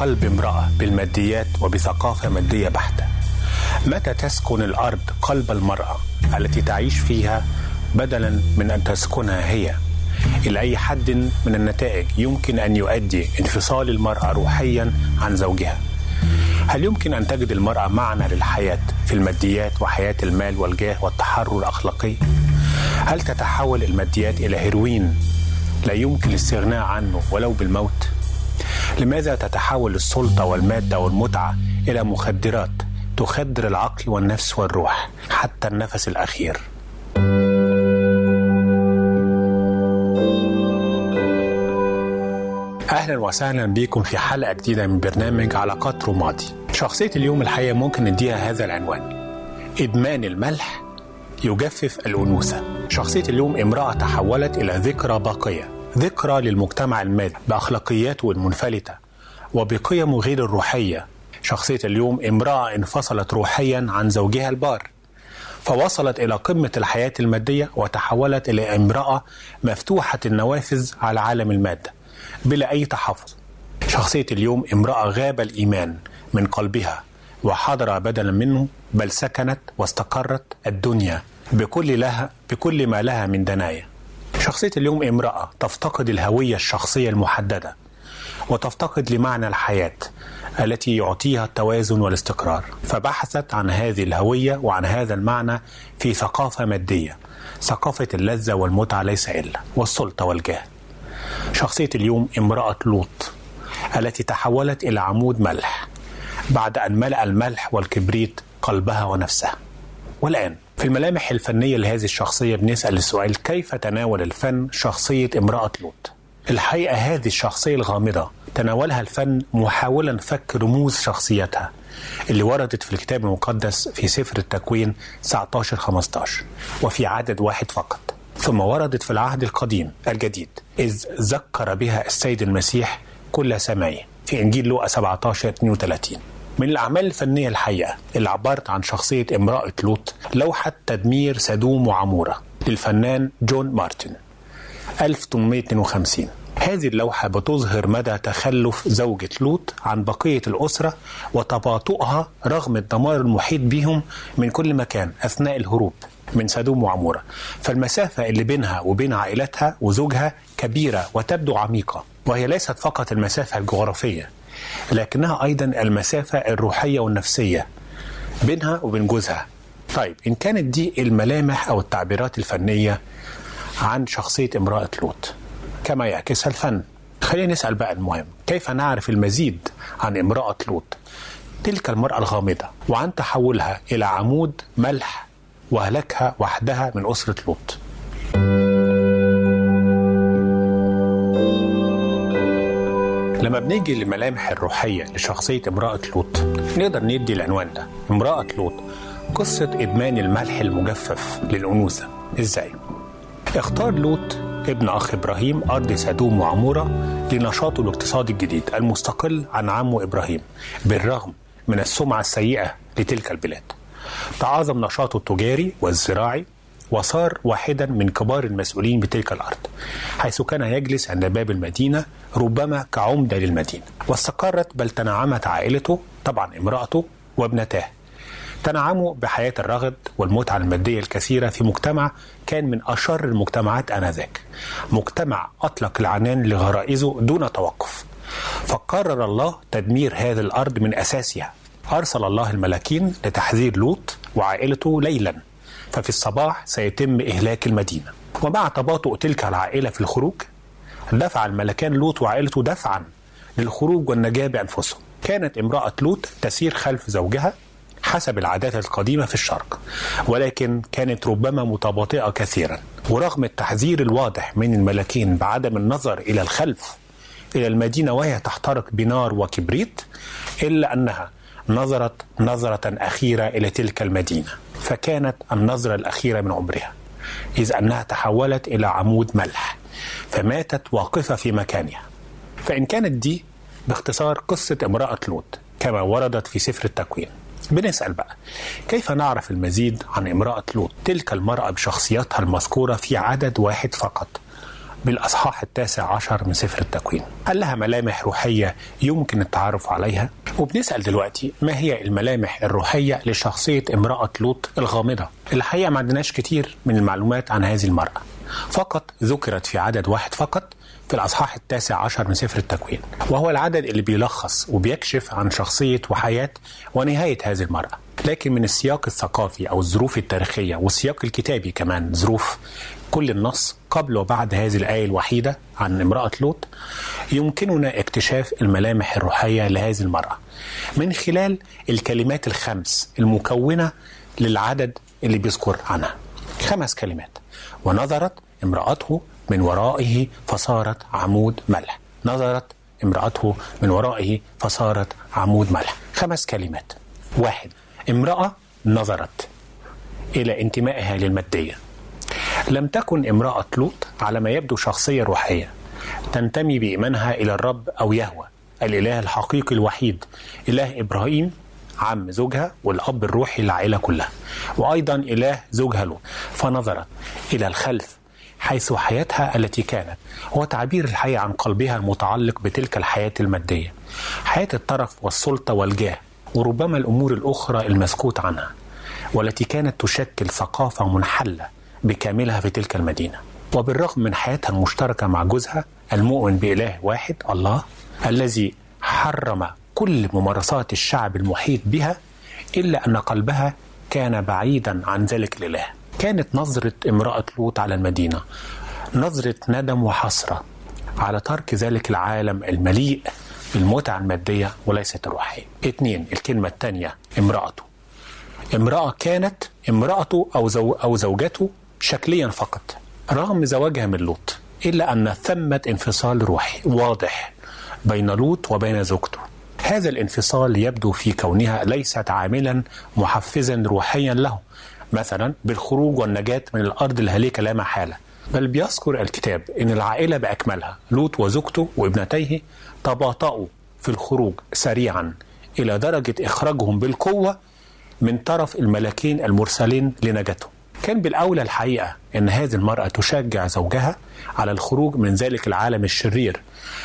قلب امرأة بالماديات وبثقافة مادية بحتة؟ متى تسكن الأرض قلب المرأة التي تعيش فيها بدلا من أن تسكنها هي؟ إلى أي حد من النتائج يمكن أن يؤدي انفصال المرأة روحيا عن زوجها؟ هل يمكن أن تجد المرأة معنى للحياة في الماديات وحياة المال والجاه والتحرر الأخلاقي؟ هل تتحول الماديات إلى هيروين لا يمكن الاستغناء عنه ولو بالموت؟ لماذا تتحول السلطة والمادة والمتعة إلى مخدرات تخدر العقل والنفس والروح حتى النفس الأخير؟ أهلا وسهلا بكم في حلقة جديدة من برنامج علاقات رمادي. شخصية اليوم الحقيقة ممكن نديها هذا العنوان. إدمان الملح يجفف الأنوثة. شخصية اليوم امرأة تحولت إلى ذكرى باقية. ذكرى للمجتمع المادي بأخلاقياته المنفلتة وبقيمه غير الروحية. شخصية اليوم امرأة انفصلت روحيا عن زوجها البار فوصلت إلى قمة الحياة المادية وتحولت إلى امرأة مفتوحة النوافذ على عالم المادة بلا أي تحفظ. شخصية اليوم امرأة غاب الإيمان من قلبها وحضر بدلا منه بل سكنت واستقرت الدنيا بكل لها بكل ما لها من دنايا. شخصية اليوم امرأة تفتقد الهوية الشخصية المحددة وتفتقد لمعنى الحياة التي يعطيها التوازن والاستقرار. فبحثت عن هذه الهوية وعن هذا المعنى في ثقافة مادية ثقافة اللذة والمتعة ليس إلا والسلطة والجاه شخصية اليوم امرأة لوط التي تحولت إلى عمود ملح بعد أن ملأ الملح والكبريت قلبها ونفسها. والآن في الملامح الفنية لهذه الشخصية بنسأل السؤال كيف تناول الفن شخصية امرأة لوط؟ الحقيقة هذه الشخصية الغامضة تناولها الفن محاولا فك رموز شخصيتها اللي وردت في الكتاب المقدس في سفر التكوين 19 15 وفي عدد واحد فقط ثم وردت في العهد القديم الجديد إذ ذكر بها السيد المسيح كل سمعه في إنجيل لوقا 17 32 من الأعمال الفنية الحقيقة اللي عبرت عن شخصية امرأة لوط لوحة تدمير سدوم وعمورة للفنان جون مارتن 1852 هذه اللوحة بتظهر مدى تخلف زوجة لوط عن بقية الأسرة وتباطؤها رغم الدمار المحيط بهم من كل مكان أثناء الهروب من سدوم وعمورة. فالمسافة اللي بينها وبين عائلتها وزوجها كبيرة وتبدو عميقة وهي ليست فقط المسافة الجغرافية لكنها أيضا المسافة الروحية والنفسية بينها وبين جوزها. طيب إن كانت دي الملامح أو التعبيرات الفنية عن شخصية امرأة لوط كما يعكسها الفن. خلينا نسأل بقى المهم كيف نعرف المزيد عن امرأة لوط؟ تلك المرأة الغامضة وعن تحولها إلى عمود ملح وهلكها وحدها من أسرة لوط. لما بنيجي للملامح الروحية لشخصية امرأة لوط نقدر ندي العنوان ده. امرأة لوط قصة إدمان الملح المجفف للأنوثة. إزاي؟ اختار لوط ابن أخ إبراهيم أرض سدوم وعمورة لنشاطه الاقتصادي الجديد المستقل عن عمه إبراهيم بالرغم من السمعة السيئة لتلك البلاد. تعاظم نشاطه التجاري والزراعي وصار واحدا من كبار المسؤولين بتلك الأرض حيث كان يجلس عند باب المدينة ربما كعمدة للمدينة. واستقرت بل تنعمت عائلته طبعا امرأته وابنتاه. تنعموا بحياة الرغد والمتعة المادية الكثيرة في مجتمع كان من أشر المجتمعات آنذاك. مجتمع أطلق العنان لغرائزه دون توقف. فقرر الله تدمير هذه الأرض من أساسها. أرسل الله الملاكين لتحذير لوط وعائلته ليلا. ففي الصباح سيتم إهلاك المدينة. ومع تباطؤ تلك العائلة في الخروج دفع الملكان لوط وعائلته دفعا للخروج والنجاة بأنفسهم. كانت امرأة لوط تسير خلف زوجها حسب العادات القديمة في الشرق ولكن كانت ربما متباطئة كثيرا. ورغم التحذير الواضح من الملكين بعدم النظر إلى الخلف إلى المدينة وهي تحترق بنار وكبريت إلا أنها نظرت نظرة أخيرة إلى تلك المدينة. فكانت النظرة الأخيرة من عمرها إذ أنها تحولت إلى عمود ملح فماتت واقفة في مكانها. فإن كانت دي باختصار قصة امرأة لوط كما وردت في سفر التكوين. بنسأل بقى كيف نعرف المزيد عن امرأة لوط؟ تلك المرأة بشخصيتها المذكورة في عدد واحد فقط. بالأصحاح التاسع عشر من سفر التكوين. هل لها ملامح روحية يمكن التعرف عليها؟ وبنسأل دلوقتي ما هي الملامح الروحية لشخصية امرأة لوط الغامضة؟ الحقيقة ما عندناش كتير من المعلومات عن هذه المرأة. فقط ذكرت في عدد واحد فقط في الأصحاح التاسع عشر من سفر التكوين وهو العدد اللي بيلخص وبيكشف عن شخصية وحياة ونهاية هذه المرأة. لكن من السياق الثقافي أو الظروف التاريخية والسياق الكتابي كمان ظروف كل النص قبل وبعد هذه الآية الوحيدة عن امرأة لوط يمكننا اكتشاف الملامح الروحية لهذه المرأة. من خلال الكلمات الخمس المكونة للعدد اللي بيذكر عنها. خمس كلمات. ونظرت امرأته من ورائه فصارت عمود ملح. نظرت امرأته من ورائه فصارت عمود ملح. خمس كلمات. واحد. امرأة نظرت إلى انتمائها للمادية. لم تكن امرأة لوط على ما يبدو شخصية روحية. تنتمي بإيمانها إلى الرب أو يهوى الإله الحقيقي الوحيد إله إبراهيم عم زوجها والأب الروحي للعائلة كلها وأيضا إله زوجها لوط. فنظرت إلى الخلف حيث حياتها التي كانت هو تعبير الحقيقة عن قلبها المتعلق بتلك الحياة المادية. حياة الطرف والسلطة والجاه وربما الأمور الأخرى المسكوت عنها والتي كانت تشكل ثقافة منحلة بكاملها في تلك المدينة. وبالرغم من حياتها المشتركة مع جوزها المؤمن بإله واحد الله الذي حرم كل ممارسات الشعب المحيط بها إلا أن قلبها كان بعيدا عن ذلك الإله. كانت نظرة امرأة لوط على المدينة نظرة ندم وحسرة على ترك ذلك العالم المليء بالمتعة المادية وليست الروحية اثنين الكلمة الثانية امرأته. امرأة كانت امرأته أو, زو أو زوجته شكليا فقط رغم زواجها من لوط إلا أن ثمة انفصال روحي واضح بين لوط وبين زوجته. هذا الانفصال يبدو في كونها ليست عاملا محفزا روحيا له مثلا بالخروج والنجاة من الأرض الهالكة لا محالة. بل بيذكر الكتاب أن العائلة بأكملها لوط وزوجته وابنتيه تباطؤوا في الخروج سريعا إلى درجة إخراجهم بالقوة من طرف الملكين المرسلين لنجاتهم كان بالأولى الحقيقة أن هذه المرأة تشجع زوجها على الخروج من ذلك العالم الشرير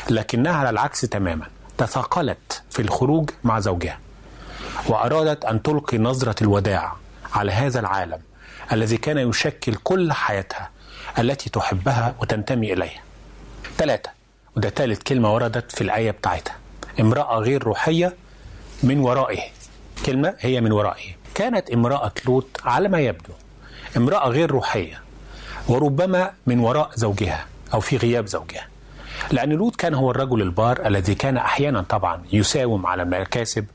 لكنها على العكس تماما تثاقلت في الخروج مع زوجها وأرادت أن تلقي نظرة الوداع على هذا العالم الذي كان يشكل كل حياتها التي تحبها وتنتمي إليها. ثلاثة وده ثالث كلمة وردت في الآية بتاعتها. امرأة غير روحية من ورائه. كلمة هي من ورائه. كانت امرأة لوط على ما يبدو امرأة غير روحية وربما من وراء زوجها أو في غياب زوجها. لأن لوط كان هو الرجل البار الذي كان أحيانا طبعا يساوم على المكاسب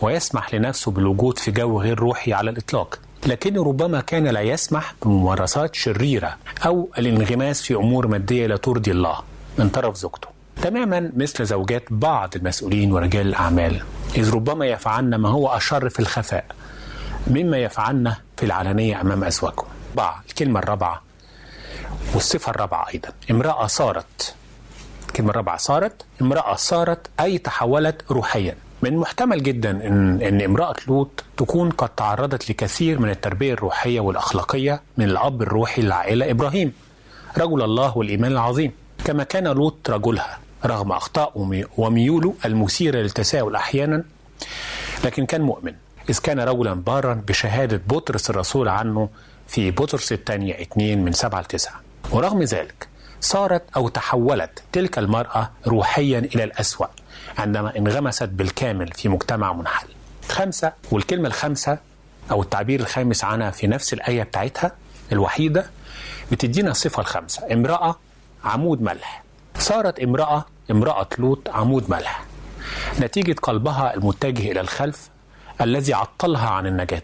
ويسمح لنفسه بالوجود في جو غير روحي على الإطلاق. لكنه ربما كان لا يسمح بممارسات شريرة أو الانغماس في أمور مادية لا ترضي الله من طرف زوجته. تماما مثل زوجات بعض المسؤولين ورجال الأعمال إذ ربما يفعلن ما هو أشر في الخفاء. مما يفعلن في العلانية أمام أزواجهم أربعة الكلمة الرابعة والصفة الرابعة أيضا. امرأة صارت. الكلمة الرابعة صارت. امرأة صارت أي تحولت روحيا. من محتمل جدا ان إن امرأة لوط تكون قد تعرضت لكثير من التربية الروحية والأخلاقية من الأب الروحي للعائلة إبراهيم رجل الله والإيمان العظيم. كما كان لوط رجلها رغم اخطائه وميوله المثيرة للتساؤل أحيانا لكن كان مؤمن. إذ كان رجلا بارا بشهادة بطرس الرسول عنه في بطرس الثانية 2 من 7 ل 9 ورغم ذلك صارت أو تحولت تلك المرأة روحيا إلى الأسوأ عندما انغمست بالكامل في مجتمع منحل. خمسة والكلمة الخامسة أو التعبير الخامس عنها في نفس الآية بتاعتها الوحيدة بتدينا الصفة الخامسة امرأة عمود ملح. صارت امرأة امرأة لوط عمود ملح. نتيجة قلبها المتجه إلى الخلف الذي عطلها عن النجاة.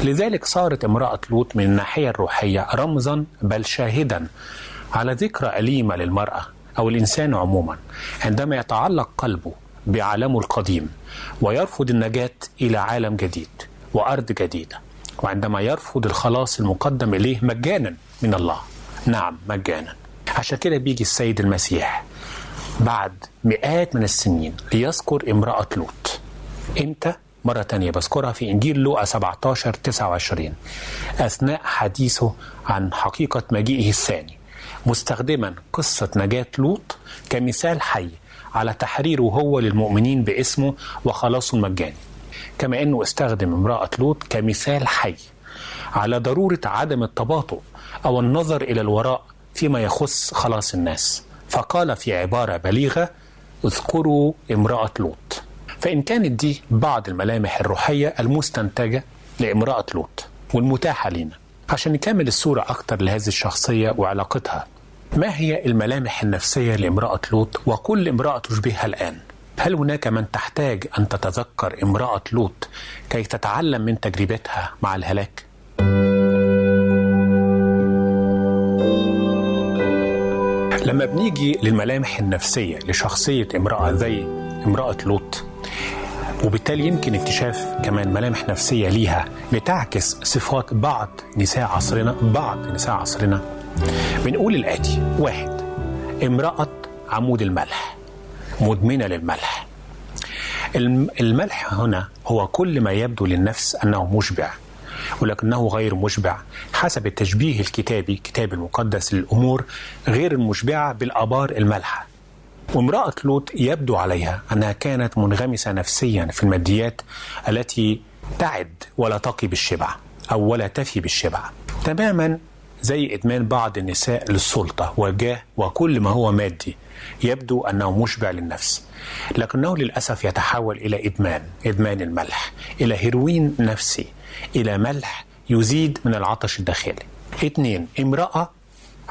لذلك صارت امرأة لوط من الناحية الروحية رمزا بل شاهدا على ذكرى أليمة للمرأة أو الإنسان عموما عندما يتعلق قلبه بعالمه القديم ويرفض النجاة إلى عالم جديد وأرض جديدة وعندما يرفض الخلاص المقدم إليه مجانا من الله. نعم مجانا. عشان كده بيجي السيد المسيح بعد مئات من السنين ليذكر امرأة لوط. إمتى؟ مرة تانية. بذكرها في إنجيل لوقا 17 29 أثناء حديثه عن حقيقة مجيئه الثاني. مستخدما قصة نجاة لوط كمثال حي على تحريره هو للمؤمنين باسمه وخلاصه المجاني كما أنه استخدم امرأة لوط كمثال حي على ضرورة عدم التباطؤ أو النظر إلى الوراء فيما يخص خلاص الناس. فقال في عبارة بليغة اذكروا امرأة لوط. فإن كانت دي بعض الملامح الروحية المستنتجة لامرأة لوط والمتاحة لنا عشان نكمل الصورة أكتر لهذه الشخصية وعلاقتها ما هي الملامح النفسية لامرأة لوط وكل امرأة تشبهها الآن؟ هل هناك من تحتاج أن تتذكر امرأة لوط كي تتعلم من تجربتها مع الهلاك؟ لما بنيجي للملامح النفسية لشخصية امرأة زي امرأة لوط وبالتالي يمكن اكتشاف كمان ملامح نفسية ليها بتعكس صفات بعض نساء عصرنا بعض نساء عصرنا. بنقول الآتي واحد امرأة عمود الملح مدمنة للملح. الملح هنا هو كل ما يبدو للنفس أنه مشبع ولكنه غير مشبع حسب التشبيه الكتابي كتاب المقدس للأمور غير المشبعة بالآبار المالحة وامرأة لوط يبدو عليها أنها كانت منغمسة نفسيا في الماديات التي تعد ولا تقي بالشبع أو ولا تفي بالشبع. تماما زي إدمان بعض النساء للسلطة والجاه وكل ما هو مادي يبدو أنه مشبع للنفس. لكنه للأسف يتحول إلى إدمان إدمان الملح إلى هيروين نفسي إلى ملح يزيد من العطش الداخلي. اثنين امرأة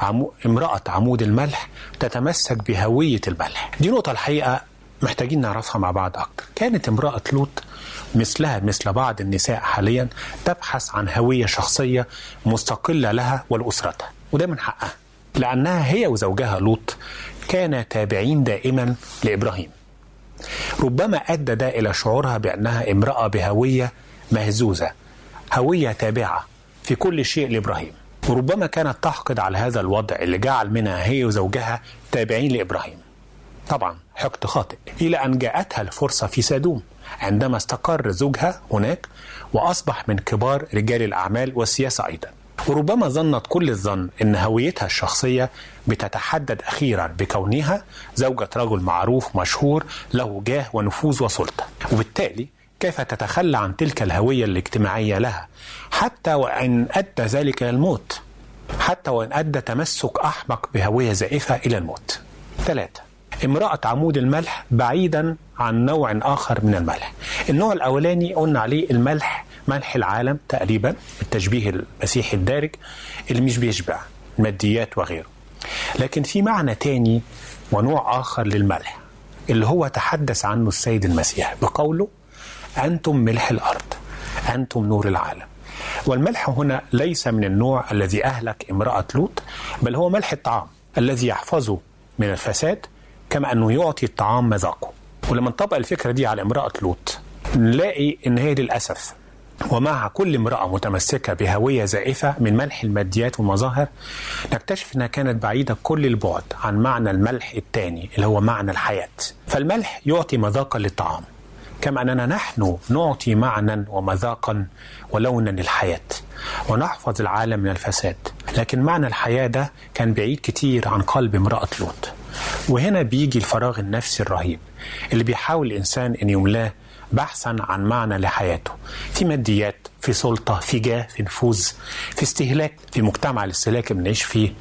عمو امرأة عمود الملح تتمسك بهوية الملح. دي نقطة الحقيقة محتاجين نعرفها مع بعض أكتر. كانت امرأة لوط مثلها مثل بعض النساء حاليا تبحث عن هوية شخصية مستقلة لها ولأسرتها وده من حقها لأنها هي وزوجها لوط كانا تابعين دائما لإبراهيم. ربما أدى ده إلى شعورها بأنها امرأة بهوية مهزوزة هوية تابعة في كل شيء لإبراهيم. وربما كانت تحقد على هذا الوضع اللي جعل منها هي وزوجها تابعين لإبراهيم. طبعا حقد خاطئ. إلى أن جاءتها الفرصة في سادوم عندما استقر زوجها هناك وأصبح من كبار رجال الأعمال والسياسة أيضا. وربما ظنت كل الظن أن هويتها الشخصية بتتحدد أخيرا بكونها زوجة رجل معروف مشهور له جاه ونفوذ وسلطة. وبالتالي كيف تتخلى عن تلك الهوية الاجتماعية لها؟ حتى وإن أدى ذلك إلى الموت. حتى وإن أدى تمسك أحمق بهوية زائفة إلى الموت. ثلاثة امرأة عمود الملح بعيدا عن نوع آخر من الملح. النوع الأولاني قلنا عليه الملح ملح العالم تقريبا بالتشبيه المسيحي الدارج اللي مش بيشبع الماديات وغيره. لكن في معنى تاني ونوع آخر للملح اللي هو تحدث عنه السيد المسيح بقوله أنتم ملح الأرض أنتم نور العالم. والملح هنا ليس من النوع الذي أهلك امرأة لوط بل هو ملح الطعام الذي يحفظه من الفساد كما أنه يعطي الطعام مذاقه. ولما نطبق الفكرة دي على امرأة لوط نلاقي إن هي للأسف ومع كل امرأة متمسكة بهوية زائفة من ملح الماديات والمظاهر نكتشف أنها كانت بعيدة كل البعد عن معنى الملح الثاني اللي هو معنى الحياة. فالملح يعطي مذاقا للطعام. كما أننا نحن نعطي معنى ومذاقا ولونا للحياة ونحفظ العالم من الفساد. لكن معنى الحياة ده كان بعيد كتير عن قلب امرأة لوط. وهنا بيجي الفراغ النفسي الرهيب اللي بيحاول الإنسان أن يملاه بحثا عن معنى لحياته. في ماديات في سلطة في جاه في نفوذ في استهلاك في مجتمع الاستهلاك اللي بنعيش فيه.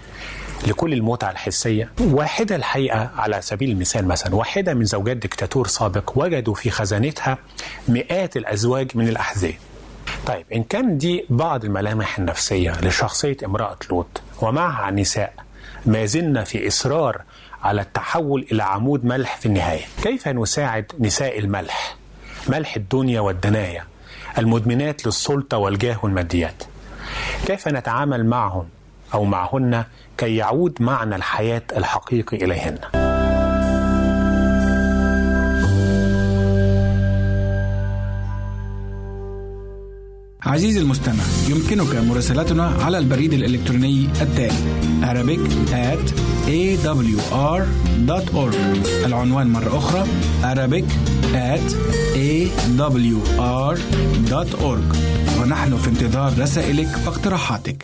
لكل المتعة الحسية. واحدة الحقيقة على سبيل المثال مثلا واحدة من زوجات دكتاتور سابق وجدوا في خزانتها مئات الأزواج من الأحذية. طيب إن كان دي بعض الملامح النفسية لشخصية امرأة لوط ومعها نساء ما زلنا في إصرار على التحول إلى عمود ملح في النهاية. كيف نساعد نساء الملح؟ ملح الدنيا والدنايا المدمنات للسلطة والجاه والماديات. كيف نتعامل معهم أو معهن كي يعود معنى الحياة الحقيقي إليهن. عزيزي المستمع يمكنك مراسلتنا على البريد الإلكتروني التالي Arabic at awr.org العنوان مرة أخرى Arabic at awr.org ونحن في انتظار رسائلك واقتراحاتك.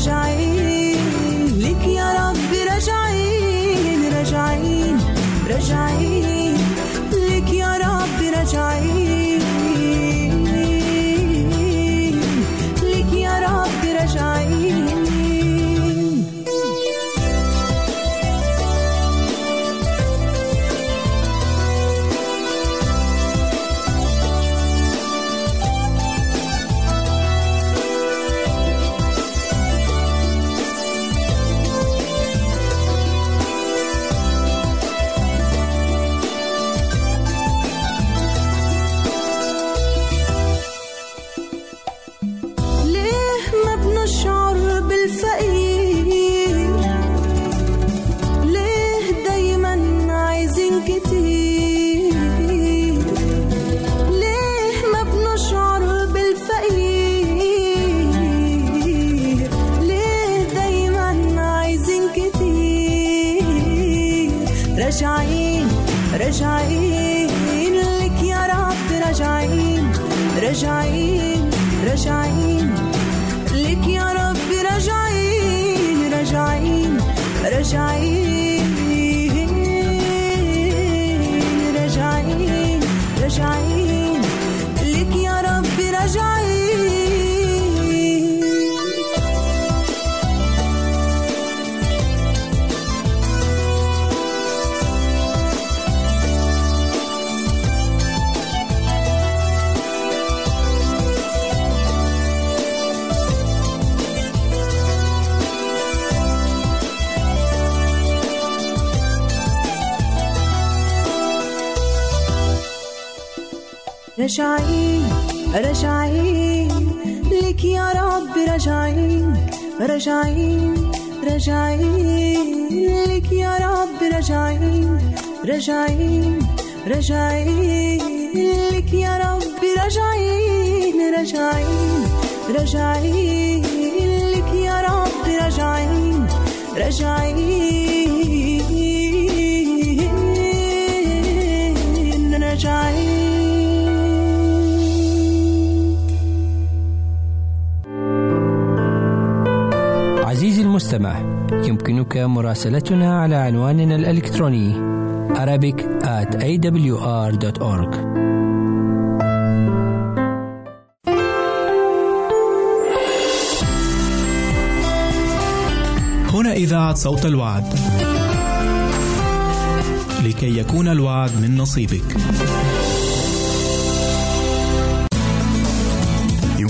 راجعين لك يا رب راجعين راجعين راجعين راجعين راجعين لك يا رب راجعين راجعين راجعين لك يا رب راجعين راجعين راجعين لك يا رب راجعين راجعين راجعين لك يا رب راجعين راجعين المستمع يمكنك مراسلتنا على عنواننا الإلكتروني Arabic at awr.org هنا إذاعة صوت الوعد. لكي يكون الوعد من نصيبك.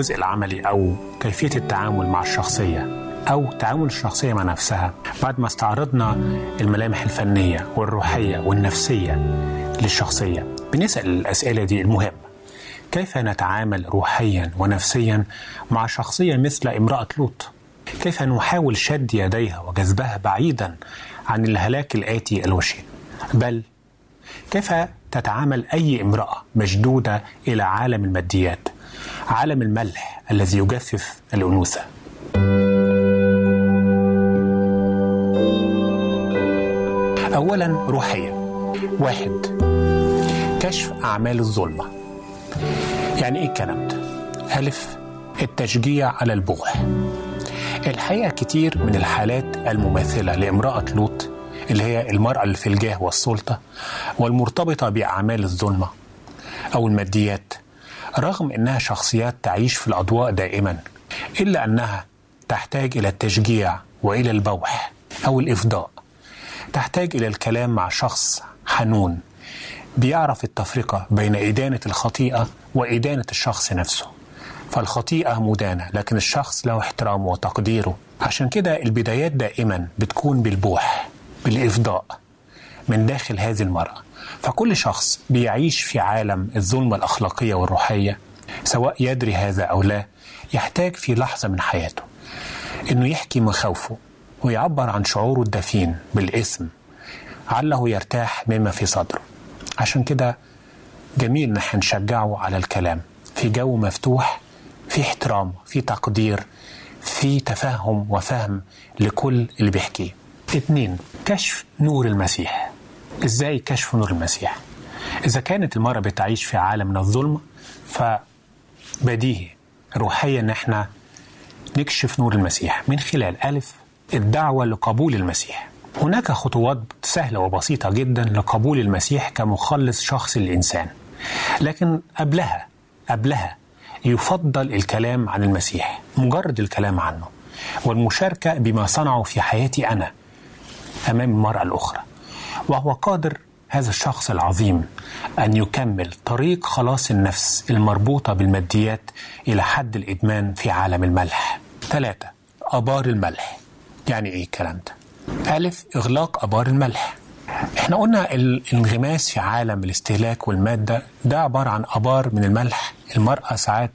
للجزء العملي أو كيفية التعامل مع الشخصية أو تعامل الشخصية مع نفسها بعد ما استعرضنا الملامح الفنية والروحية والنفسية للشخصية. بنسأل الأسئلة دي المهمة كيف نتعامل روحيا ونفسيا مع شخصية مثل امرأة لوط؟ كيف نحاول شد يديها وجذبها بعيدا عن الهلاك الآتي الوشين بل كيف تتعامل أي امرأة مشدودة إلى عالم الماديات عالم الملح الذي يجفف الأنوثة. أولا روحيا واحد كشف أعمال الظلمة. يعني إيه الكلام ده؟ ألف التشجيع على البوح. الحقيقة كتير من الحالات المماثلة لامرأة لوط اللي هي المرأة اللي في الجاه والسلطة والمرتبطة بأعمال الظلمة أو الماديات رغم أنها شخصيات تعيش في الأضواء دائما إلا أنها تحتاج إلى التشجيع وإلى البوح أو الإفضاء تحتاج إلى الكلام مع شخص حنون بيعرف التفرقة بين إدانة الخطيئة وإدانة الشخص نفسه. فالخطيئة مدانة لكن الشخص له احترامه وتقديره. عشان كده البدايات دائما بتكون بالبوح. بالإفضاء من داخل هذه المرأة. فكل شخص بيعيش في عالم الظلمة الأخلاقية والروحية سواء يدري هذا أو لا يحتاج في لحظة من حياته إنه يحكي مخاوفه ويعبر عن شعوره الدفين بالاسم عله يرتاح مما في صدره. عشان كده جميل إحنا نشجعه على الكلام. في جو مفتوح في احترام في تقدير في تفهم وفهم لكل اللي بيحكيه. اتنين كشف نور المسيح. إزاي كشف نور المسيح؟ إذا كانت المرأة بتعيش في عالم من الظلم فبديهي روحيا ان إحنا نكشف نور المسيح من خلال ألف الدعوة لقبول المسيح. هناك خطوات سهلة وبسيطة جدا لقبول المسيح كمخلص شخص الإنسان لكن قبلها قبلها يفضل الكلام عن المسيح مجرد الكلام عنه والمشاركة بما صنعه في حياتي أنا. أمام المرأة الأخرى. وهو قادر هذا الشخص العظيم أن يكمل طريق خلاص النفس المربوطة بالماديات إلى حد الإدمان في عالم الملح. ثلاثة أبار الملح. يعني إيه الكلام ده؟ ألف إغلاق أبار الملح. إحنا قلنا الانغماس في عالم الاستهلاك والمادة ده عبارة عن أبار من الملح. المرأة ساعات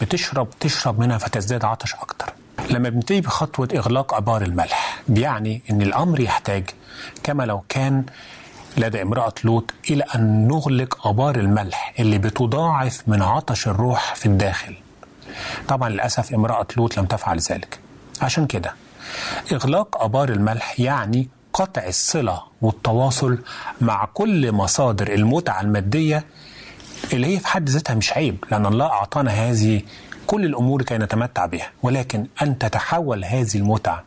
بتشرب تشرب منها فتزداد عطش أكتر. لما بنبتدي بخطوة إغلاق أبار الملح بيعني أن الأمر يحتاج كما لو كان لدى امرأة لوط إلى أن نغلق أبار الملح اللي بتضاعف من عطش الروح في الداخل. طبعا للأسف امرأة لوط لم تفعل ذلك. عشان كده إغلاق أبار الملح يعني قطع الصلة والتواصل مع كل مصادر المتعة المادية اللي هي في حد ذاتها مش عيب لأن الله أعطانا هذه كل الأمور كي نتمتع بها. ولكن أن تتحول هذه المتعة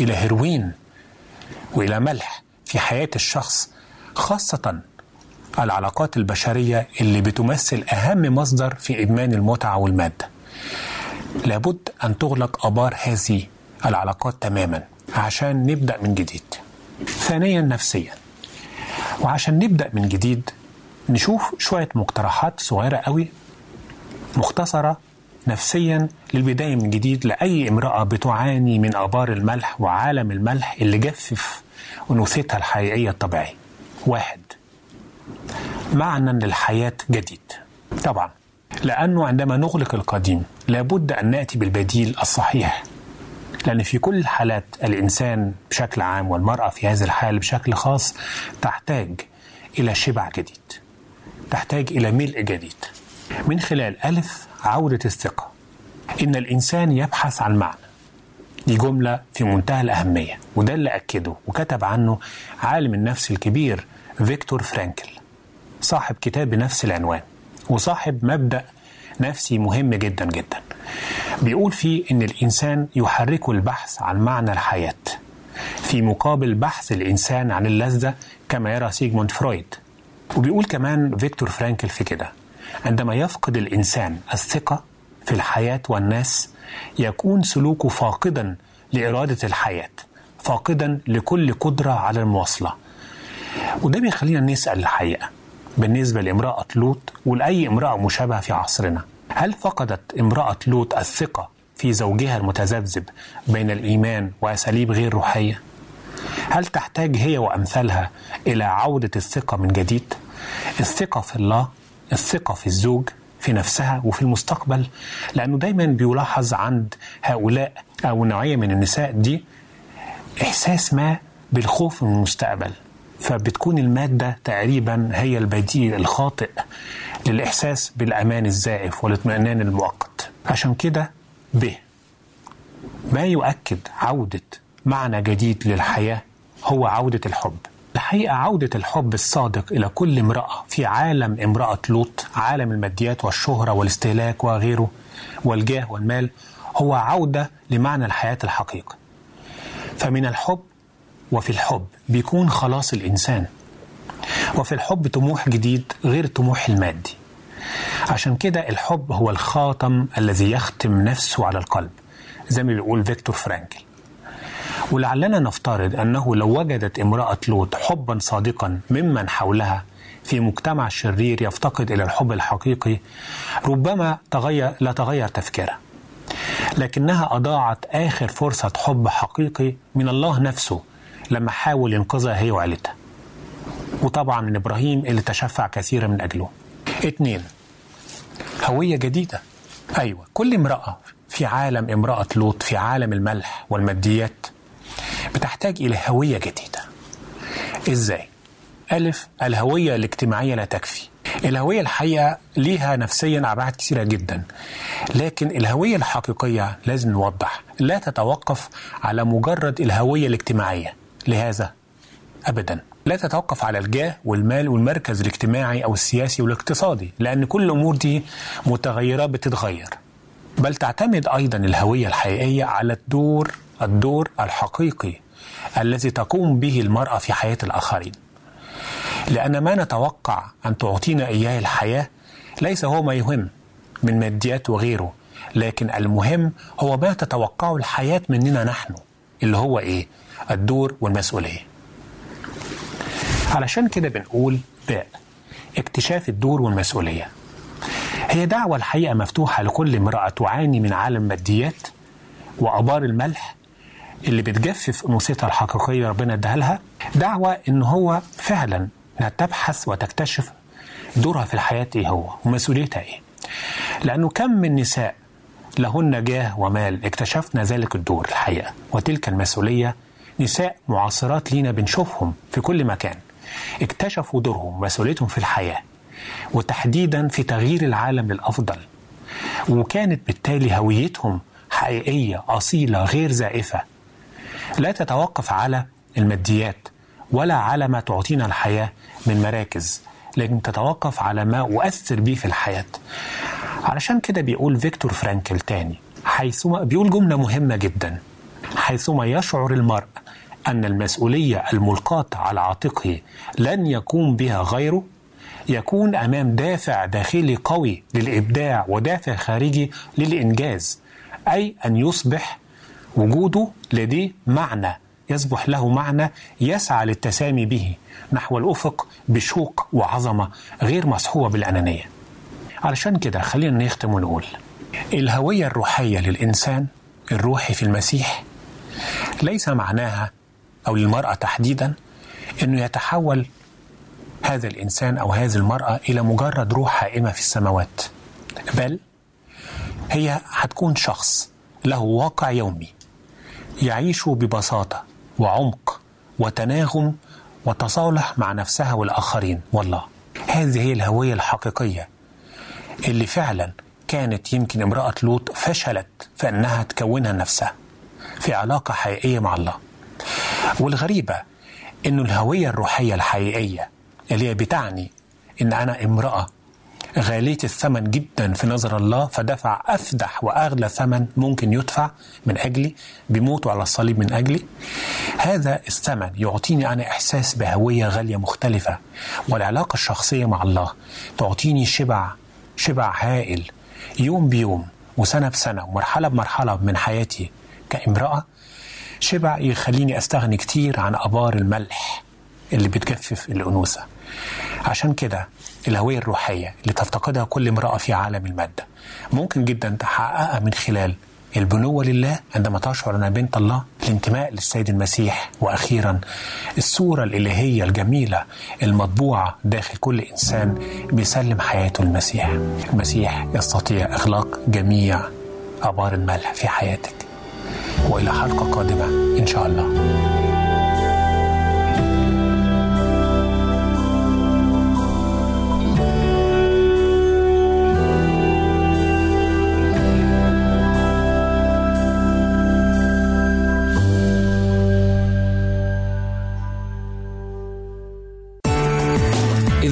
إلى هيروين وإلى ملح في حياة الشخص خاصة العلاقات البشرية اللي بتمثل أهم مصدر في إدمان المتعة والمادة. لابد أن تغلق آبار هذه العلاقات تماما عشان نبدأ من جديد. ثانيا نفسيا. وعشان نبدأ من جديد نشوف شوية مقترحات صغيرة قوي مختصرة نفسيا للبداية من جديد لأي امرأة بتعاني من آبار الملح وعالم الملح اللي جفف أنوثتها الحقيقية الطبيعية. واحد معنى للحياة جديد. طبعا لأنه عندما نغلق القديم لابد أن نأتي بالبديل الصحيح لأن في كل الحالات الإنسان بشكل عام والمرأة في هذه الحال بشكل خاص تحتاج إلى شبع جديد تحتاج إلى ملء جديد. من خلال ألف عودة الثقة إن الإنسان يبحث عن معنى. دي جملة في منتهى الأهمية وده اللي أكده وكتب عنه عالم النفس الكبير فيكتور فرانكل صاحب كتاب بنفس العنوان وصاحب مبدأ نفسي مهم جدا جدا. بيقول فيه إن الإنسان يحركه البحث عن معنى الحياة في مقابل بحث الإنسان عن اللذة كما يرى سيغموند فرويد. وبيقول كمان فيكتور فرانكل في كده عندما يفقد الإنسان الثقة في الحياة والناس يكون سلوكه فاقدا لإرادة الحياة فاقدا لكل قدرة على المواصلة وده بيخلينا نسأل الحقيقة بالنسبة لامرأة لوط ولأي امرأة مشابهة في عصرنا هل فقدت امرأة لوط الثقة في زوجها المتذبذب بين الإيمان وأساليب غير روحية؟ هل تحتاج هي وأمثالها إلى عودة الثقة من جديد؟ الثقة في الله الثقة في الزوج في نفسها وفي المستقبل لأنه دايما بيلاحظ عند هؤلاء أو نوعية من النساء دي إحساس ما بالخوف من المستقبل. فبتكون المادة تقريبا هي البديل الخاطئ للإحساس بالأمان الزائف والاطمئنان المؤقت. عشان كده ب ما يؤكد عودة معنى جديد للحياة هو عودة الحب. الحقيقة عودة الحب الصادق إلى كل امرأة في عالم امرأة لوط عالم الماديات والشهرة والاستهلاك وغيره والجاه والمال هو عودة لمعنى الحياة الحقيقي فمن الحب وفي الحب بيكون خلاص الإنسان وفي الحب طموح جديد غير الطموح المادي. عشان كده الحب هو الخاتم الذي يختم نفسه على القلب زي ما بيقول فيكتور فرانكل. ولعلنا نفترض أنه لو وجدت امرأة لوط حبا صادقا ممن حولها في مجتمع شرير يفتقد إلى الحب الحقيقي ربما تغير لا تغير تفكيرها. لكنها أضاعت آخر فرصة حب حقيقي من الله نفسه لما حاول ينقذها هي وعيلتها. وطبعا من إبراهيم اللي تشفع كثيرا من أجله. اتنين هوية جديدة. أيوة كل امرأة في عالم امرأة لوط في عالم الملح والماديات بتحتاج إلى هوية جديدة. إزاي؟ ألف الهوية الاجتماعية لا تكفي. الهوية الحقيقة ليها نفسيا أبعاد كثيرة جدا. لكن الهوية الحقيقية لازم نوضح. لا تتوقف على مجرد الهوية الاجتماعية. لهذا؟ أبدا. لا تتوقف على الجاه والمال والمركز الاجتماعي أو السياسي والاقتصادي لأن كل الأمور دي متغيرات بتتغير. بل تعتمد أيضا الهوية الحقيقية على الدور الدور الحقيقي الذي تقوم به المرأة في حياة الآخرين. لأن ما نتوقع أن تعطينا إياه الحياة ليس هو ما يهم من ماديات وغيره لكن المهم هو ما تتوقعه الحياة مننا نحن اللي هو إيه؟ الدور والمسؤولية. علشان كده بنقول باء اكتشاف الدور والمسؤولية. هي دعوة الحقيقة مفتوحة لكل امرأة تعاني من عالم ماديات وآبار الملح اللي بتجفف أنوثتها الحقيقية ربنا اداها لها دعوة إن هو فعلا إنها تبحث وتكتشف دورها في الحياة إيه هو ومسؤوليتها إيه. لأنه كم من نساء لهن جاه ومال اكتشفنا ذلك الدور الحقيقة وتلك المسؤولية نساء معاصرات لينا بنشوفهم في كل مكان. اكتشفوا دورهم ومسؤوليتهم في الحياة وتحديدا في تغيير العالم للأفضل. وكانت بالتالي هويتهم حقيقية أصيلة غير زائفة. لا تتوقف على الماديات ولا على ما تعطينا الحياة من مراكز لكن تتوقف على ما أؤثر به في الحياة. علشان كده بيقول فيكتور فرانكل تاني حيثما بيقول جملة مهمة جدا. حيثما يشعر المرء أن المسؤولية الملقاة على عاتقه لن يقوم بها غيره يكون أمام دافع داخلي قوي للإبداع ودافع خارجي للإنجاز أي أن يصبح وجوده لديه معنى يصبح له معنى يسعى للتسامي به نحو الأفق بشوق وعظمة غير مصحوبة بالأنانية. علشان كده خلينا نختم ونقول الهوية الروحية للإنسان الروحي في المسيح ليس معناها أو للمرأة تحديدا أنه يتحول هذا الإنسان أو هذه المرأة إلى مجرد روح حائمة في السماوات بل هي هتكون شخص له واقع يومي يعيش ببساطة وعمق وتناغم وتصالح مع نفسها والآخرين والله. هذه هي الهوية الحقيقية اللي فعلا كانت يمكن امرأة لوط فشلت في أنها تكونها نفسها في علاقة حقيقية مع الله. والغريبة أنه الهوية الروحية الحقيقية اللي هي بتعني أن أنا امرأة غالية الثمن جدا في نظر الله فدفع أفدح وأغلى ثمن ممكن يدفع من أجلي بموته على الصليب من أجلي. هذا الثمن يعطيني أنا إحساس بهوية غالية مختلفة والعلاقة الشخصية مع الله تعطيني شبع شبع هائل. يوم بيوم وسنة بسنة ومرحلة بمرحلة من حياتي كامرأة شبع يخليني أستغني كتير عن أبار الملح اللي بتجفف الأنوثة. عشان كده الهوية الروحية اللي تفتقدها كل امرأة في عالم المادة. ممكن جدا تحققها من خلال البنوة لله عندما تشعر أنها بنت الله الانتماء للسيد المسيح. وأخيرا الصورة الإلهية الجميلة المطبوعة داخل كل إنسان بيسلم حياته المسيح المسيح يستطيع إغلاق جميع أبار الملح في حياتك. وإلى حلقة قادمة إن شاء الله.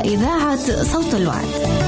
إذاعة صوت الوعد.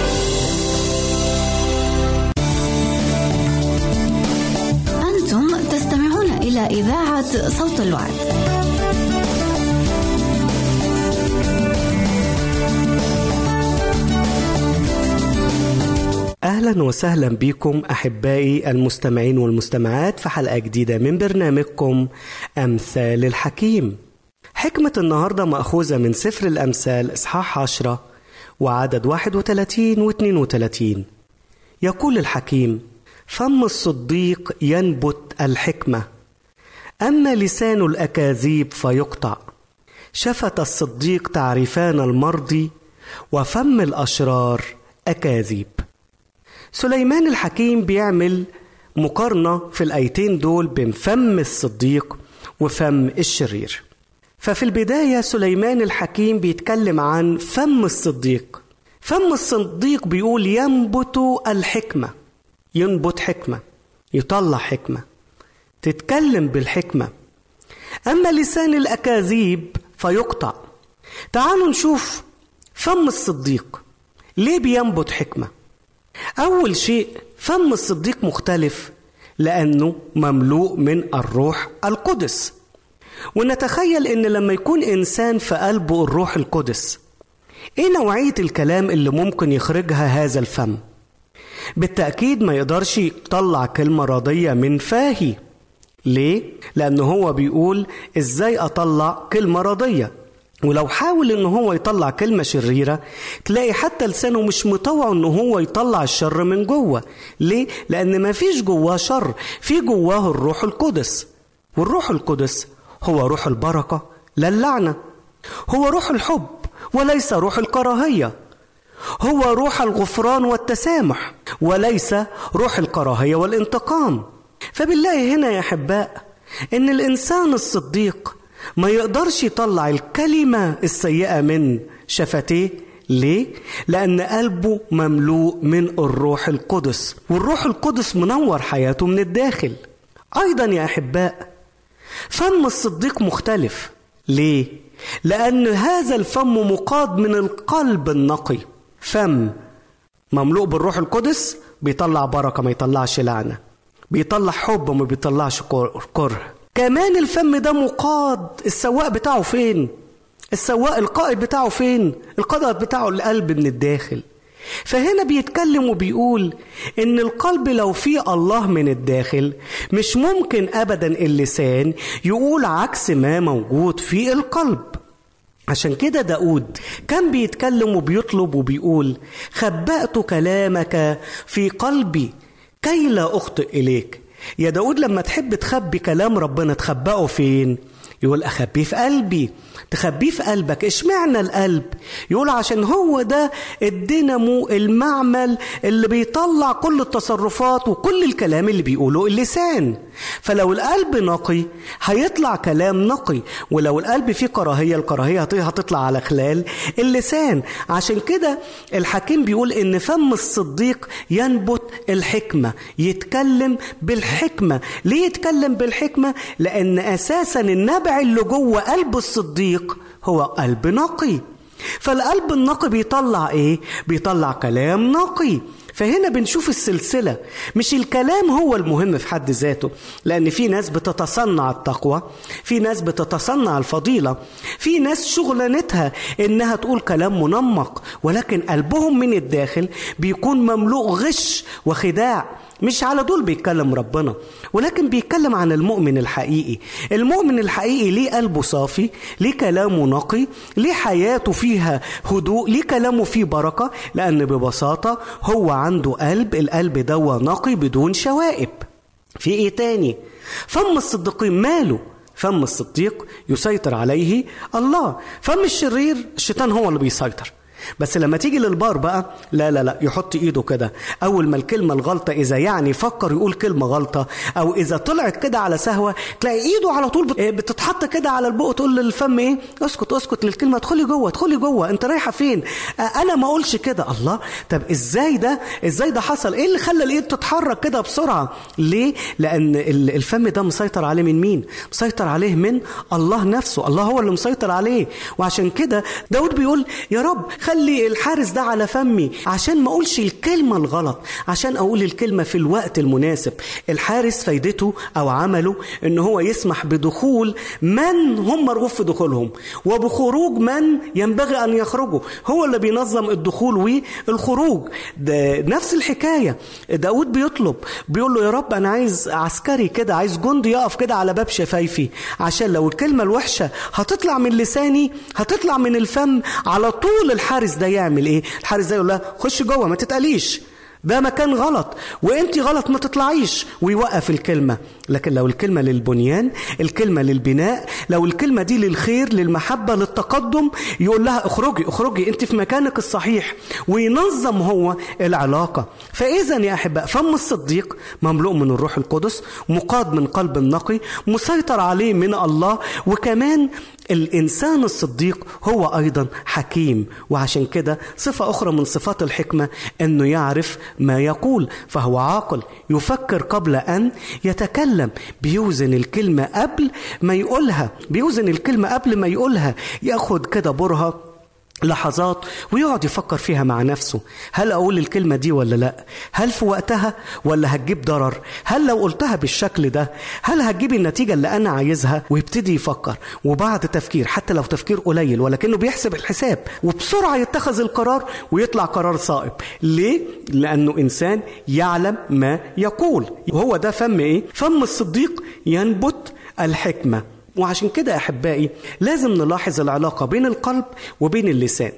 صوت الوعد. أهلا وسهلا بكم أحبائي المستمعين والمستمعات في حلقة جديدة من برنامجكم أمثال الحكيم حكمة النهاردة مأخوذة من سفر الأمثال إصحاح عشرة وعدد 31 و 32 يقول الحكيم فم الصديق ينبت الحكمة أما لسان الأكاذيب فيقطع. شفة الصديق تعرفان المرضي وفم الأشرار أكاذيب. سليمان الحكيم بيعمل مقارنة في الآيتين دول بين فم الصديق وفم الشرير. ففي البداية سليمان الحكيم بيتكلم عن فم الصديق. فم الصديق بيقول ينبت الحكمة. ينبت حكمة. يطلع حكمة. تتكلم بالحكمة. أما لسان الأكاذيب فيقطع. تعالوا نشوف فم الصديق. ليه بينبت حكمة؟ أول شيء فم الصديق مختلف لأنه مملوء من الروح القدس. ونتخيل إن لما يكون إنسان في قلبه الروح القدس إيه نوعية الكلام اللي ممكن يخرجها هذا الفم؟ بالتأكيد ما يقدرش يطلع كلمة راضية من فاهي. ليه؟ لأنه هو بيقول إزاي أطلع كلمة راضية ولو حاول إن هو يطلع كلمة شريرة تلاقي حتى لسانه مش مطوع إن هو يطلع الشر من جوه. ليه؟ لأن ما فيش جواه شر في جواه الروح القدس. والروح القدس هو روح البركة لا اللعنة. هو روح الحب وليس روح الكراهية. هو روح الغفران والتسامح وليس روح الكراهية والانتقام. فبالله هنا يا أحباء إن الإنسان الصديق ما يقدرش يطلع الكلمة السيئة من شفتيه. ليه؟ لأن قلبه مملوء من الروح القدس والروح القدس منور حياته من الداخل. أيضا يا أحباء فم الصديق مختلف. ليه؟ لأن هذا الفم مقاد من القلب النقي. فم مملوء بالروح القدس بيطلع بركة ما يطلعش لعنة. بيطلع حب ما بيطلعش كره. كمان الفم ده مقاد. السواق بتاعه فين؟ السواق القائد بتاعه فين؟ القائد بتاعه القلب من الداخل. فهنا بيتكلم وبيقول إن القلب لو فيه الله من الداخل مش ممكن ابدا اللسان يقول عكس ما موجود في القلب. عشان كده داود كان بيتكلم وبيطلب وبيقول خبأت كلامك في قلبي. كي لا أخطئ إليك. يا داود لما تحب تخبي كلام ربنا تخبئه فين؟ يقول أخبيه في قلبي. تخبيه في قلبك. اشمعنى القلب؟ يقول عشان هو ده الدينامو المعمل اللي بيطلع كل التصرفات وكل الكلام اللي بيقوله اللسان. فلو القلب نقي هيطلع كلام نقي. ولو القلب فيه كراهية الكراهية هتطلع على خلال اللسان. عشان كده الحكيم بيقول إن فم الصديق ينبت الحكمة يتكلم بالحكمة. ليه يتكلم بالحكمة؟ لأن أساسا النبع اللي جوه قلب الصديق هو قلب نقي. فالقلب النقي بيطلع إيه؟ بيطلع كلام نقي. فهنا بنشوف السلسلة. مش الكلام هو المهم في حد ذاته لأن في ناس بتتصنع التقوى في ناس بتتصنع الفضيلة في ناس شغلانتها إنها تقول كلام منمق ولكن قلبهم من الداخل بيكون مملوء غش وخداع. مش على دول بيتكلم ربنا ولكن بيتكلم عن المؤمن الحقيقي. المؤمن الحقيقي ليه قلبه صافي ليه كلامه نقي ليه حياته فيها هدوء ليه كلامه فيه بركة؟ لأن ببساطة هو عنده قلب القلب ده نقي بدون شوائب. في إيه تاني؟ فم الصديقين ماله؟ فم الصديق يسيطر عليه الله. فم الشرير الشيطان هو اللي بيسيطر. بس لما تيجي للبار بقى لا لا لا يحط إيده كده. أول ما الكلمة الغلطة إذا يعني فكر يقول كلمة غلطة أو إذا طلعت كده على سهوة تلاقي إيده على طول بت- بتتحط كده على البق تقول للفم إيه؟ اسكت اسكت للكلمة ادخلي جوه ادخلي جوه. أنت رايحة فين؟ أنا ما أقولش كده. الله! طب إزاي ده؟ إزاي ده حصل؟ إيه اللي خلى الإيد تتحرك كده بسرعة؟ ليه؟ لأن ال- الفم ده مسيطر عليه من مين؟ مسيطر عليه من الله نفسه. الله هو اللي مسيطر عليه. وعشان كده داود بيقول يا رب خلي الحارس ده على فمي عشان ما أقولش الكلمة الغلط عشان أقول الكلمة في الوقت المناسب. الحارس فايدته أو عمله إن هو يسمح بدخول من هم مرغوب في دخولهم وبخروج من ينبغي أن يخرجوا. هو اللي بينظم الدخول والخروج. ده نفس الحكاية. داود بيطلب بيقول له يا رب أنا عايز عسكري كده عايز جندي يقف كده على باب شفايفي عشان لو الكلمة الوحشة هتطلع من لساني هتطلع من الفم على طول الحارس ده يعمل إيه؟ الحارس ده يقول لها خش جوه ما تتقليش ده مكان غلط. وانت غلط ما تطلعيش. ويوقف الكلمة. لكن لو الكلمة للبنيان الكلمة للبناء لو الكلمة دي للخير للمحبة للتقدم يقول لها اخرجي اخرجي انت في مكانك الصحيح وينظم هو العلاقة. فإذا يا أحباء فم الصديق مملوء من الروح القدس مقاد من قلب نقي مسيطر عليه من الله وكمان الإنسان الصديق هو أيضا حكيم. وعشان كده صفة أخرى من صفات الحكمة أنه يعرف ما يقول فهو عاقل يفكر قبل أن يتكلم. بيوزن الكلمة قبل ما يقولها بيوزن الكلمة قبل ما يقولها ياخد كده برها لحظات ويقعد يفكر فيها مع نفسه. هل أقول الكلمة دي ولا لأ؟ هل في وقتها ولا هتجيب ضرر؟ هل لو قلتها بالشكل ده هل هتجيب النتيجة اللي أنا عايزها؟ ويبتدي يفكر. وبعد تفكير حتى لو تفكير قليل ولكنه بيحسب الحساب. وبسرعة يتخذ القرار ويطلع قرار صائب. ليه؟ لأنه إنسان يعلم ما يقول. وهو ده فم إيه؟ فم الصديق ينبت الحكمة. وعشان كده أحبائي لازم نلاحظ العلاقة بين القلب وبين اللسان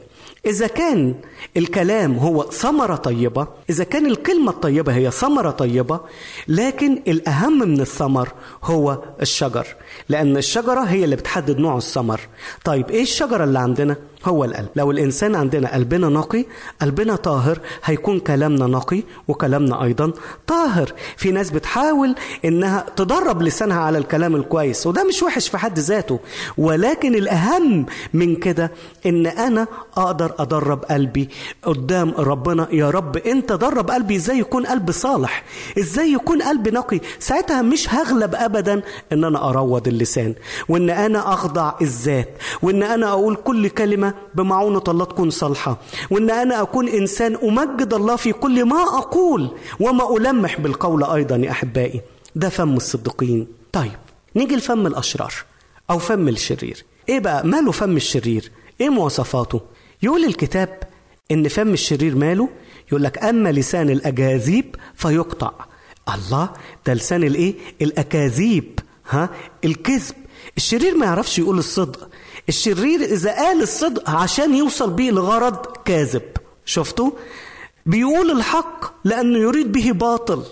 إذا كان الكلام هو ثمرة طيبة إذا كان الكلمة الطيبة هي ثمرة طيبة لكن الأهم من الثمر هو الشجر لأن الشجرة هي اللي بتحدد نوع الثمر طيب إيه الشجرة اللي عندنا؟ هو القلب. لو الإنسان عندنا قلبنا نقي قلبنا طاهر هيكون كلامنا نقي وكلامنا أيضا طاهر. في ناس بتحاول إنها تدرب لسانها على الكلام الكويس وده مش وحش في حد ذاته. ولكن الأهم من كده إن أنا أقدر أدرب قلبي قدام ربنا. يا رب أنت درب قلبي إزاي يكون قلب صالح؟ إزاي يكون قلب نقي؟ ساعتها مش هغلب أبدا إن أنا أروض اللسان. وإن أنا أخضع الذات. وإن أنا أقول كل كلمة بمعونة الله تكون صالحة. وإن أنا أكون إنسان أمجد الله في كل ما أقول وما ألمح بالقول أيضا يا أحبائي. ده فم الصديقين. طيب نيجي لفم الأشرار أو فم الشرير. إيه بقى؟ ماله فم الشرير؟ إيه مواصفاته؟ يقول الكتاب إن فم الشرير ماله؟ يقول لك أما لسان الأجاذيب فيقطع. الله ده لسان الإيه؟ الأكاذيب ها؟ الكذب. الشرير ما يعرفش يقول الصدق. الشرير إذا قال الصدق عشان يوصل بيه لغرض كاذب. شفتوا؟ بيقول الحق لأنه يريد به باطل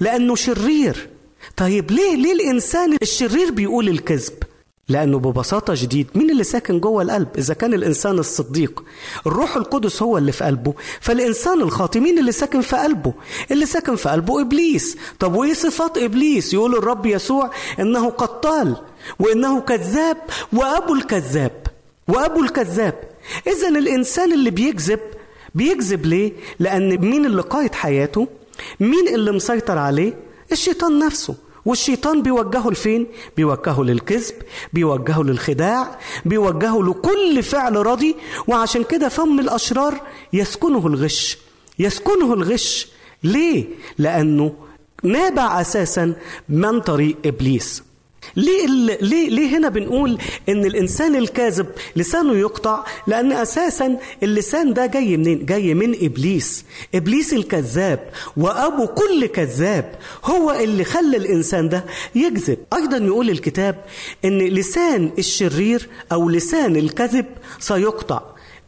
لأنه شرير. طيب ليه ليه الإنسان الشرير بيقول الكذب؟ لأنه ببساطة شديد مين اللي ساكن جوه القلب إذا كان الإنسان الصديق الروح القدس هو اللي في قلبه فالإنسان الخاطئ مين اللي ساكن في قلبه اللي ساكن في قلبه إبليس طب وإيه صفات إبليس يقول الرب يسوع إنه قتال وإنه كذاب وأبو الكذاب وأبو الكذاب إذا الإنسان اللي بيكذب بيكذب ليه؟ لأن مين اللي قايد حياته؟ مين اللي مسيطر عليه؟ الشيطان نفسه والشيطان بيوجهه لفين؟ بيوجهه للكذب بيوجهه للخداع بيوجهه لكل فعل ردي وعشان كده فم الأشرار يسكنه الغش يسكنه الغش ليه؟ لأنه نابع أساسا من طريق إبليس ليه ليه ليه هنا بنقول إن الإنسان الكاذب لسانه يقطع؟ لأن أساسا اللسان ده جاي منين؟ جاي من إبليس. إبليس الكذاب وأبو كل كذاب هو اللي خلى الإنسان ده يكذب. أيضا يقول الكتاب إن لسان الشرير أو لسان الكذب سيقطع.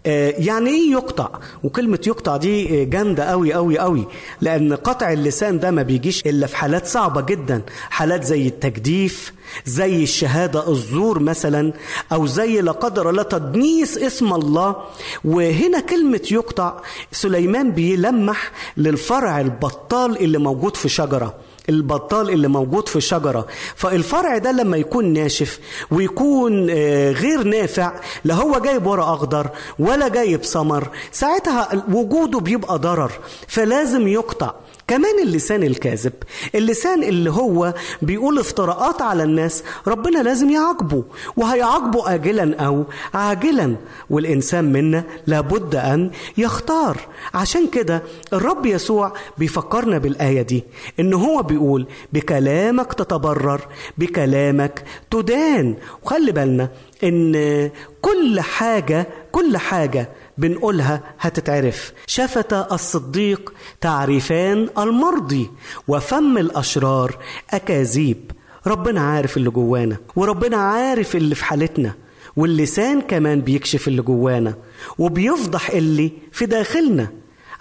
آه، يعني إيه يقطع؟ وكلمة يقطع دي آه، جامدة قوي قوي قوي لأن قطع اللسان ده ما بيجيش إلا في حالات صعبة جدا. حالات زي التجديف زي الشهادة الزور مثلا أو زي لا قدر الله تدنيس اسم الله. وهنا كلمة يقطع سليمان بيلمح للفرع البطال اللي موجود في شجرة البطال اللي موجود في شجرة. فالفرع ده لما يكون ناشف ويكون آه، غير نافع لا هو جايب ورق أخضر ولا جايب ثمر ساعتها وجوده بيبقى ضرر. فلازم يقطع. كمان اللسان الكاذب اللسان اللي هو بيقول افتراءات على الناس ربنا لازم يعاقبه وهيعاقبه آجلا أو عاجلا. والإنسان منا لابد أن يختار. عشان كده الرب يسوع بيفكرنا بالآية دي إن هو بيقول بكلامك تتبرر بكلامك تدان. وخلي بالنا إن كل حاجة كل حاجة بنقولها هتتعرف. شفت الصديق تعرفان المرضي وفم الأشرار أكاذيب. ربنا عارف اللي جوانا وربنا عارف اللي في حالتنا واللسان كمان بيكشف اللي جوانا وبيفضح اللي في داخلنا.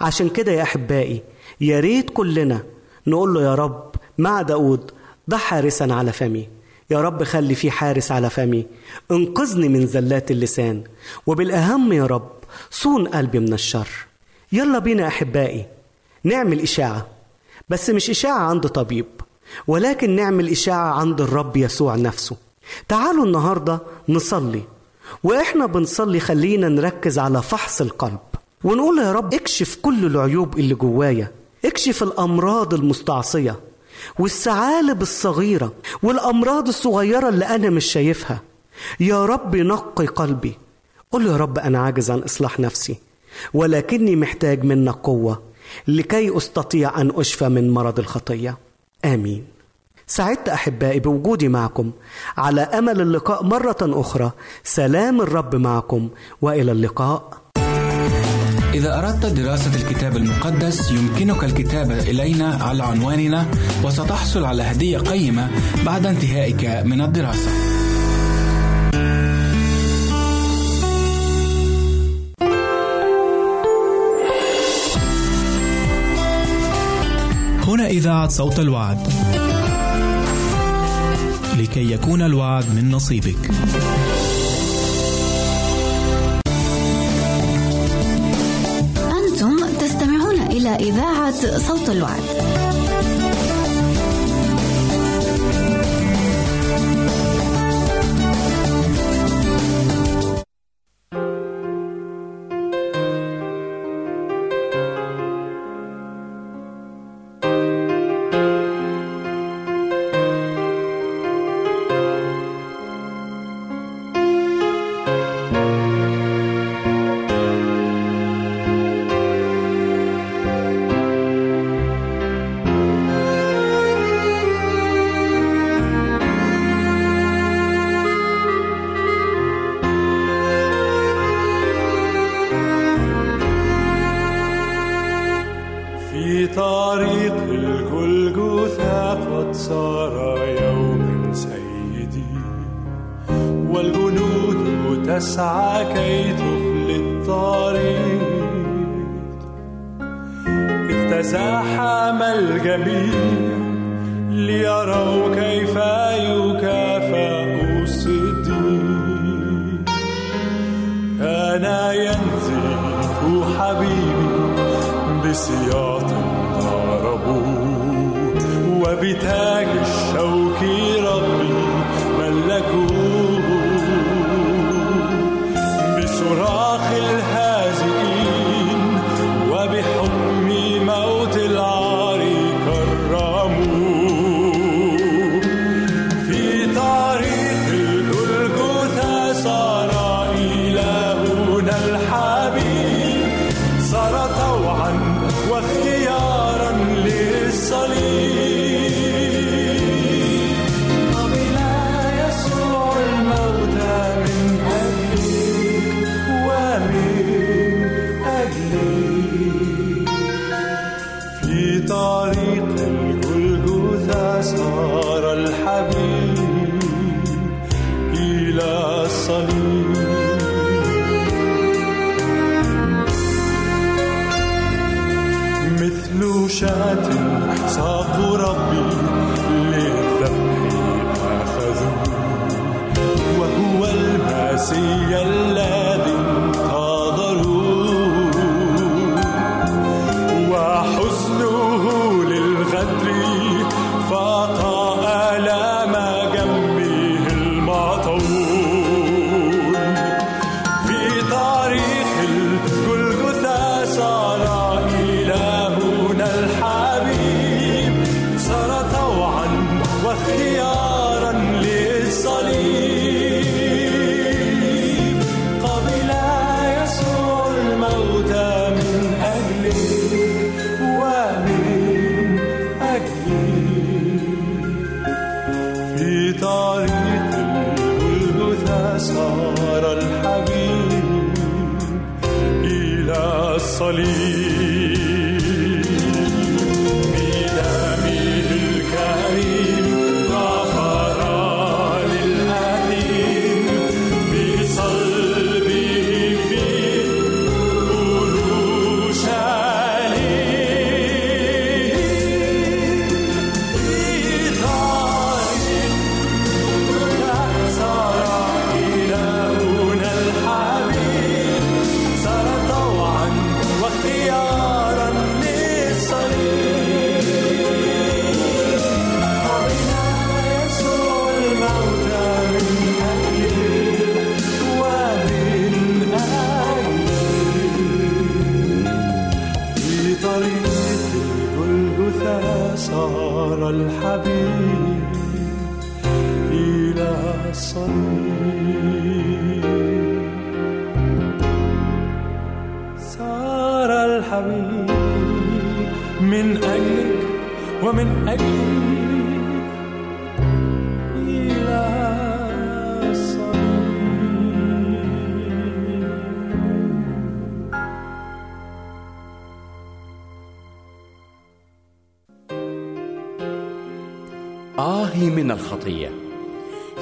عشان كده يا أحبائي يا ريت كلنا نقول له يا رب مع داود ضع حارسا على فمي. يا رب خلي في حارس على فمي. انقذني من زلات اللسان. وبالأهم يا رب صون قلبي من الشر. يلا بينا أحبائي نعمل إشاعة. بس مش إشاعة عند طبيب ولكن نعمل إشاعة عند الرب يسوع نفسه. تعالوا النهاردة نصلي وإحنا بنصلي خلينا نركز على فحص القلب. ونقول يا رب اكشف كل العيوب اللي جوايا اكشف الأمراض المستعصية والثعالب الصغيرة والأمراض الصغيرة اللي أنا مش شايفها. يا رب نقي قلبي قل يا رب أنا عاجز عن إصلاح نفسي ولكني محتاج منك قوة لكي أستطيع أن أشفى من مرض الخطية. آمين. سعدت أحبائي بوجودي معكم على أمل اللقاء مرة أخرى. سلام الرب معكم وإلى اللقاء. إذا أردت دراسة الكتاب المقدس يمكنك الكتابة إلينا على عنواننا وستحصل على هدية قيمة بعد انتهائك من الدراسة. إذاعة صوت الوعد. لكي يكون الوعد من نصيبك. أنتم تستمعون إلى إذاعة صوت الوعد.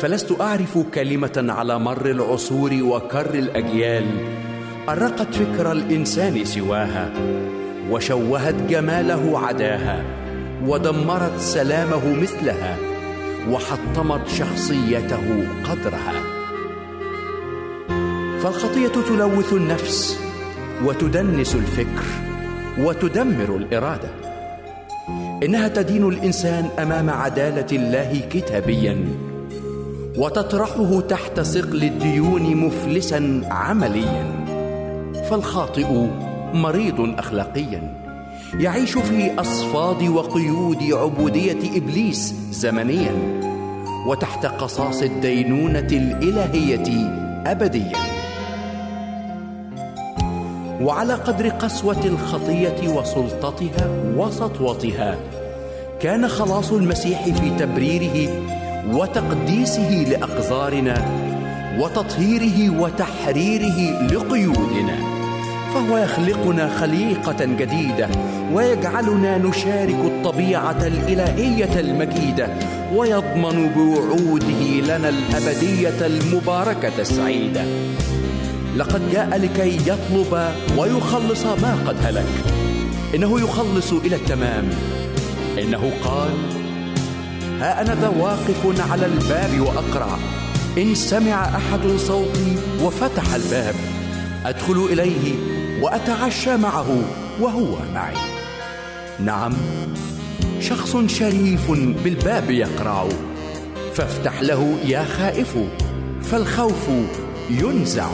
فلست أعرف كلمة على مر العصور وكر الأجيال. أرقت فكر الإنسان سواها وشوهت جماله عداها ودمرت سلامه مثلها وحطمت شخصيته قدرها. فالخطية تلوث النفس وتدنس الفكر وتدمر الإرادة. إنها تدين الإنسان أمام عدالة الله كتابيا. وتطرحه تحت ثقل الديون مفلسا عمليا. فالخاطئ مريض اخلاقيا. يعيش في أصفاد وقيود عبودية إبليس زمنيا. وتحت قصاص الدينونة الإلهية ابديا. وعلى قدر قسوة الخطية وسلطتها وسطوتها كان خلاص المسيح في تبريره وتقديسه لأقذارنا وتطهيره وتحريره لقيودنا. فهو يخلقنا خليقة جديدة ويجعلنا نشارك الطبيعة الإلهية المجيدة ويضمن بوعوده لنا الأبدية المباركة السعيدة. لقد جاء لكي يطلب ويخلص ما قد هلك. إنه يخلص إلى التمام. إنه قال ها أنا ذا واقف على الباب واقرع إن سمع أحد صوتي وفتح الباب. أدخل إليه وأتعشى معه وهو معي. نعم شخص شريف بالباب يقرع فافتح له يا خائف فالخوف ينزع.